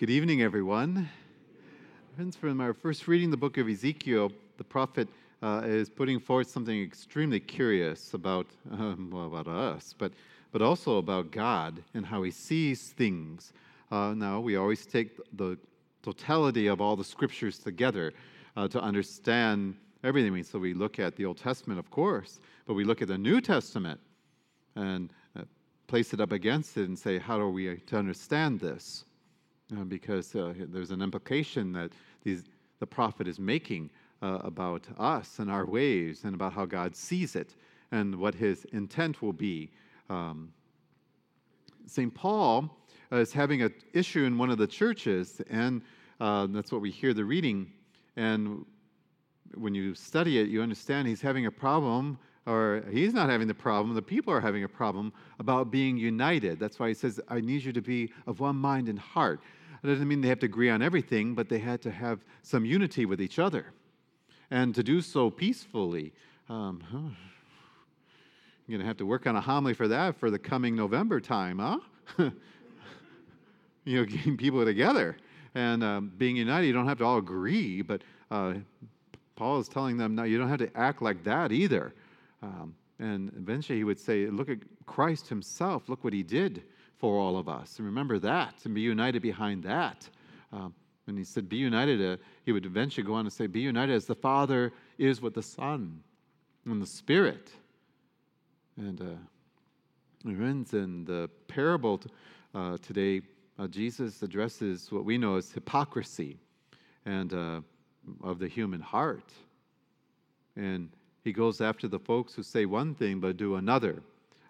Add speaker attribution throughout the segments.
Speaker 1: Good evening, everyone. Friends, from our first reading the book of Ezekiel, the prophet uh, is putting forth something extremely curious about, um, well, about us, but, but also about God and how he sees things. Uh, now, we always take the totality of all the scriptures together uh, to understand everything. So we look at the Old Testament, of course, but we look at the New Testament and uh, place it up against it and say, how are we to understand this? Uh, because uh, there's an implication that these, the prophet is making uh, about us and our ways and about how God sees it and what his intent will be. Um, St. Paul is having an issue in one of the churches, and uh, that's what we hear the reading. And when you study it, you understand he's having a problem, or he's not having the problem, the people are having a problem about being united. That's why he says, I need you to be of one mind and heart. It doesn't mean they have to agree on everything, but they had to have some unity with each other. And to do so peacefully, um, huh, you're going to have to work on a homily for that for the coming November time, huh? you know, getting people together and um, being united. You don't have to all agree, but uh, Paul is telling them, no, you don't have to act like that either. Um, and eventually he would say, look at Christ himself. Look what he did for all of us. And remember that and be united behind that. Um, and he said, be united. Uh, he would eventually go on to say, be united as the Father is with the Son and the Spirit. And uh, friends, in the parable uh, today, uh, Jesus addresses what we know as hypocrisy and uh, of the human heart. And he goes after the folks who say one thing but do another,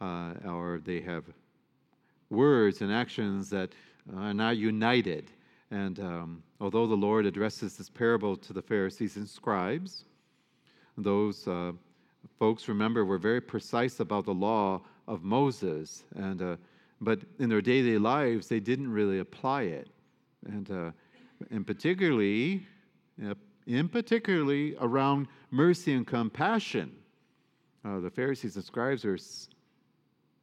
Speaker 1: uh, or they have words and actions that are not united. And um, although the Lord addresses this parable to the Pharisees and scribes, those uh, folks, remember, were very precise about the law of Moses. And, uh, but in their daily lives, they didn't really apply it. And, uh, and particularly, in particularly around mercy and compassion. Uh, the Pharisees and scribes are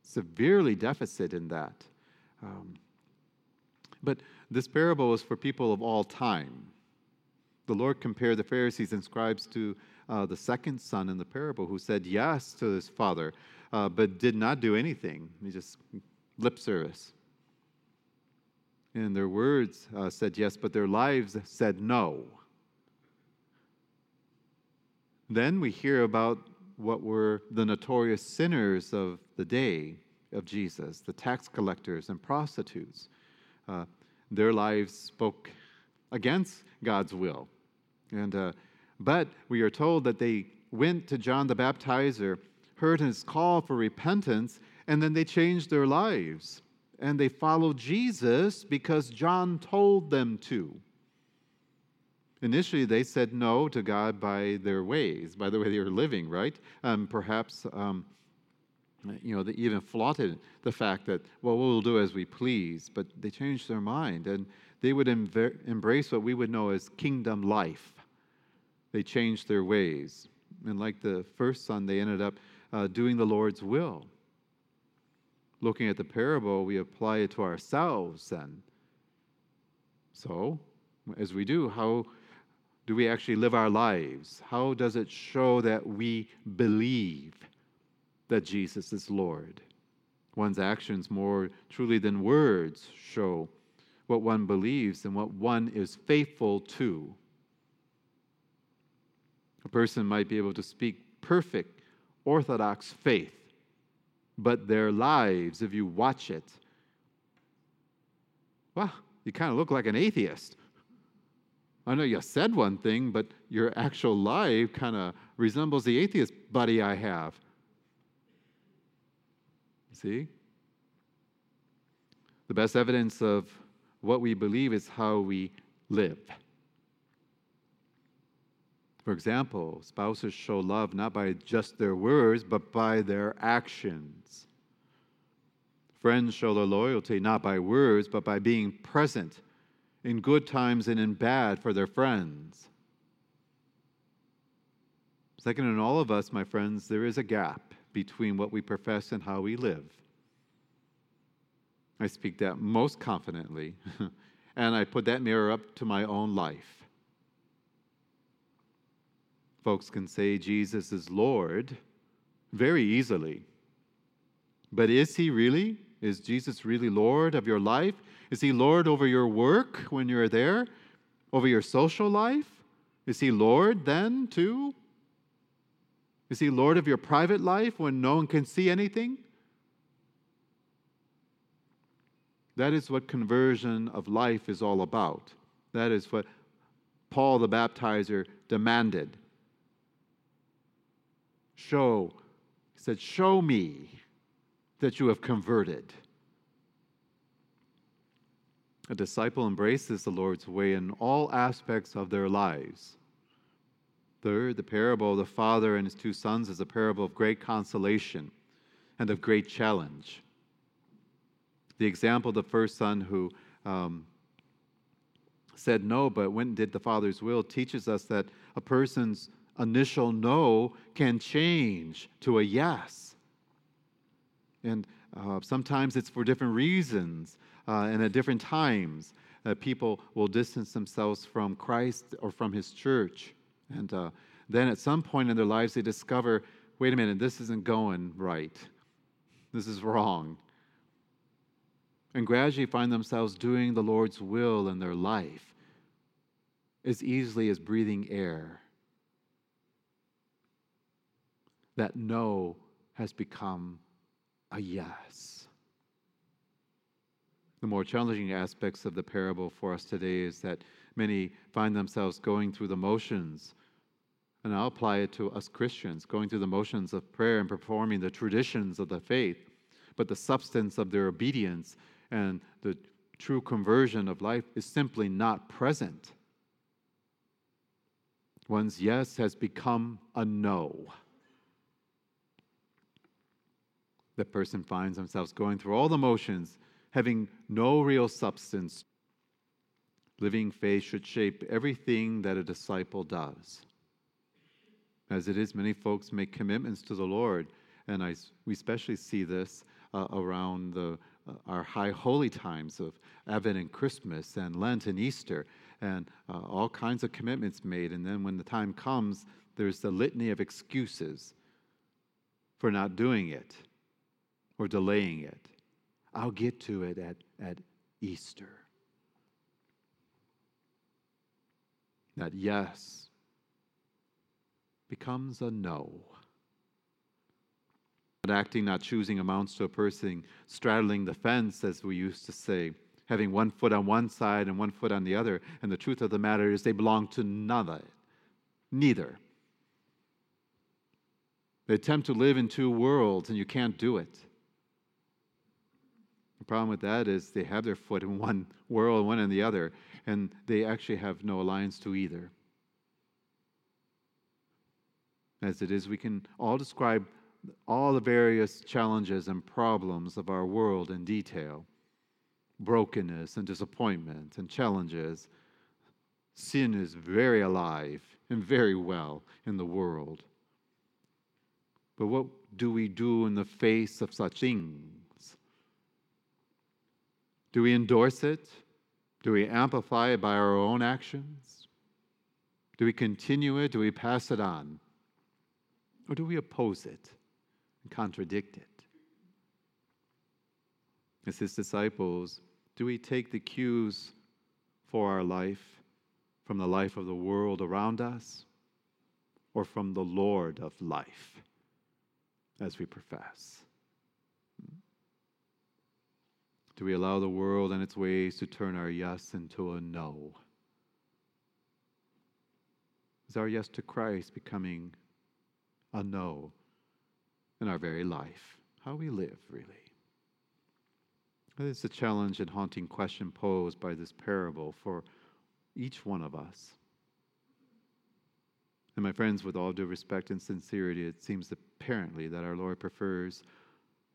Speaker 1: severely deficit in that. Um, but this parable is for people of all time. The Lord compared the Pharisees and scribes to uh, the second son in the parable who said yes to his father, uh, but did not do anything. He just lip service. And their words uh, said yes, but their lives said no. Then we hear about what were the notorious sinners of the day of Jesus, the tax collectors and prostitutes. Uh, their lives spoke against God's will. And, uh, but we are told that they went to John the Baptizer, heard his call for repentance, and then they changed their lives. And they followed Jesus because John told them to. Initially, they said no to God by their ways, by the way they were living, right? Um, perhaps, um, you know, they even flaunted the fact that, well, we'll do as we please, but they changed their mind and they would embrace what we would know as kingdom life. They changed their ways. And like the first son, they ended up uh, doing the Lord's will. Looking at the parable, we apply it to ourselves then. So, as we do, how do we actually live our lives? How does it show that we believe that Jesus is Lord? One's actions, more truly than words, show what one believes and what one is faithful to. A person might be able to speak perfect Orthodox faith, but their lives, if you watch it, well, you kind of look like an atheist. I know you said one thing, but your actual life kind of resembles the atheist buddy I have. See? The best evidence of what we believe is how we live. For example, spouses show love not by just their words, but by their actions. Friends show their loyalty not by words, but by being present in good times and in bad for their friends. Second, in all of us, my friends, there is a gap between what we profess and how we live. I speak that most confidently and I put that mirror up to my own life. Folks can say Jesus is Lord very easily. But is he really? Is Jesus really Lord of your life? Is he Lord over your work when you're there? Over your social life? Is he Lord then too? Is he Lord of your private life when no one can see anything? That is what conversion of life is all about. That is what Paul the baptizer demanded. Show, he said, Show me that you have converted. A disciple embraces the Lord's way in all aspects of their lives. Third, the parable of the father and his two sons is a parable of great consolation and of great challenge. The example of the first son who um, said no but went and did the father's will teaches us that a person's initial no can change to a yes. And uh, sometimes it's for different reasons uh, and at different times. Uh, people will distance themselves from Christ or from His church. And uh, then at some point in their lives, they discover wait a minute, this isn't going right. This is wrong. And gradually find themselves doing the Lord's will in their life as easily as breathing air. That no has become a yes. The more challenging aspects of the parable for us today is that many find themselves going through the motions. And I'll apply it to us Christians, going through the motions of prayer and performing the traditions of the faith. But the substance of their obedience and the true conversion of life is simply not present. One's yes has become a no. The person finds themselves going through all the motions having no real substance. Living faith should shape everything that a disciple does. As it is, many folks make commitments to the Lord, and I, we especially see this uh, around the, uh, our high holy times of Advent and Christmas and Lent and Easter, and uh, all kinds of commitments made. And then when the time comes, there's the litany of excuses for not doing it or delaying it. I'll get to it at, at Easter. That yes becomes a no. Not acting, not choosing amounts to a person straddling the fence, as we used to say, having one foot on one side and one foot on the other. And the truth of the matter is, they belong to none neither. They attempt to live in two worlds, and you can't do it. The problem with that is they have their foot in one world, one in the other, and they actually have no alliance to either. As it is, we can all describe all the various challenges and problems of our world in detail brokenness and disappointment and challenges. Sin is very alive and very well in the world. But what do we do in the face of such things? Do we endorse it? Do we amplify it by our own actions? Do we continue it? Do we pass it on? Or do we oppose it and contradict it? As his disciples, do we take the cues for our life from the life of the world around us or from the Lord of life as we profess? Do we allow the world and its ways to turn our yes into a no? Is our yes to Christ becoming a no in our very life? How we live, really? It's a challenge and haunting question posed by this parable for each one of us. And my friends, with all due respect and sincerity, it seems apparently that our Lord prefers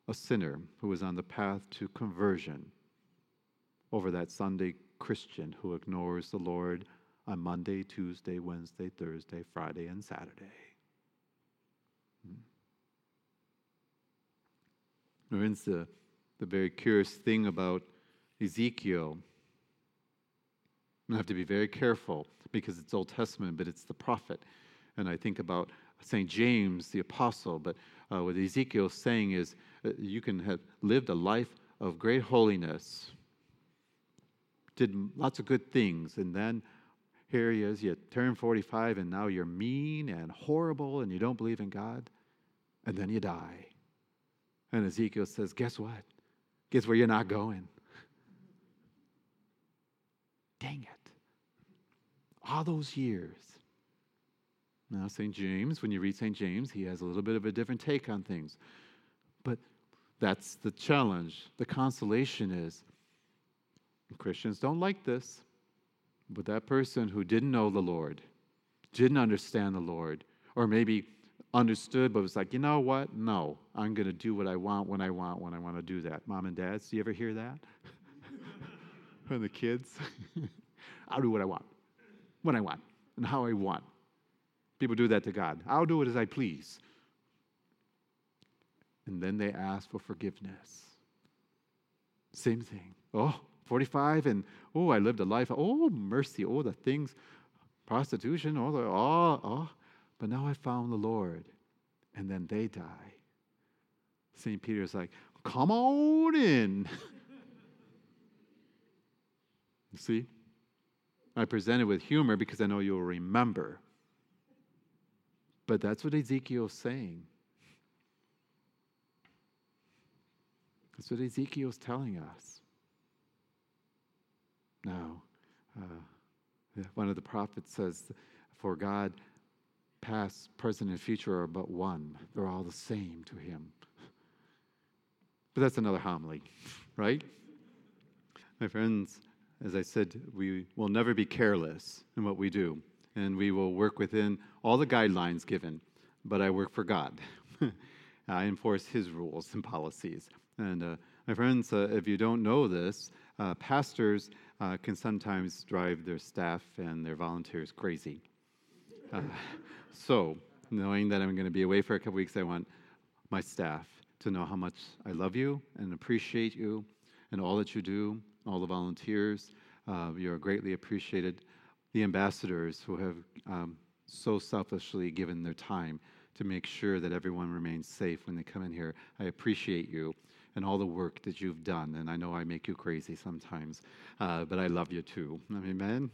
Speaker 1: a sinner who is on the path to conversion over that Sunday Christian who ignores the Lord on Monday, Tuesday, Wednesday, Thursday, Friday, and Saturday. Hmm. the, the very curious thing about Ezekiel I have to be very careful because it's Old Testament, but it's the prophet. And I think about St. James, the apostle, but uh, what Ezekiel's saying is uh, you can have lived a life of great holiness, did lots of good things, and then here he is, you turn 45 and now you're mean and horrible and you don't believe in God, and then you die. And Ezekiel says, Guess what? Guess where you're not going? Dang it. All those years. Now, St. James, when you read St. James, he has a little bit of a different take on things. But that's the challenge. The consolation is Christians don't like this, but that person who didn't know the Lord, didn't understand the Lord, or maybe understood but was like, you know what? No, I'm going to do what I want when I want when I want to do that. Mom and dads, do you ever hear that? From the kids? I'll do what I want, when I want, and how I want. People do that to God. I'll do it as I please. And then they ask for forgiveness. Same thing. Oh, 45 and oh, I lived a life. Oh, mercy. Oh, the things, prostitution. Oh, the, oh, oh. But now I found the Lord. And then they die. St. Peter's like, come on in. See? I present it with humor because I know you'll remember. But that's what Ezekiel's saying. That's what Ezekiel's telling us. Now, uh, one of the prophets says, For God, past, present, and future are but one. They're all the same to him. But that's another homily, right? My friends, as I said, we will never be careless in what we do, and we will work within all the guidelines given. But I work for God. I enforce His rules and policies. And uh, my friends, uh, if you don't know this, uh, pastors uh, can sometimes drive their staff and their volunteers crazy. Uh, so, knowing that I'm going to be away for a couple weeks, I want my staff to know how much I love you and appreciate you and all that you do, all the volunteers. Uh, you're greatly appreciated. The ambassadors who have um, so selfishly given their time to make sure that everyone remains safe when they come in here. I appreciate you and all the work that you've done. And I know I make you crazy sometimes, uh, but I love you too. Amen.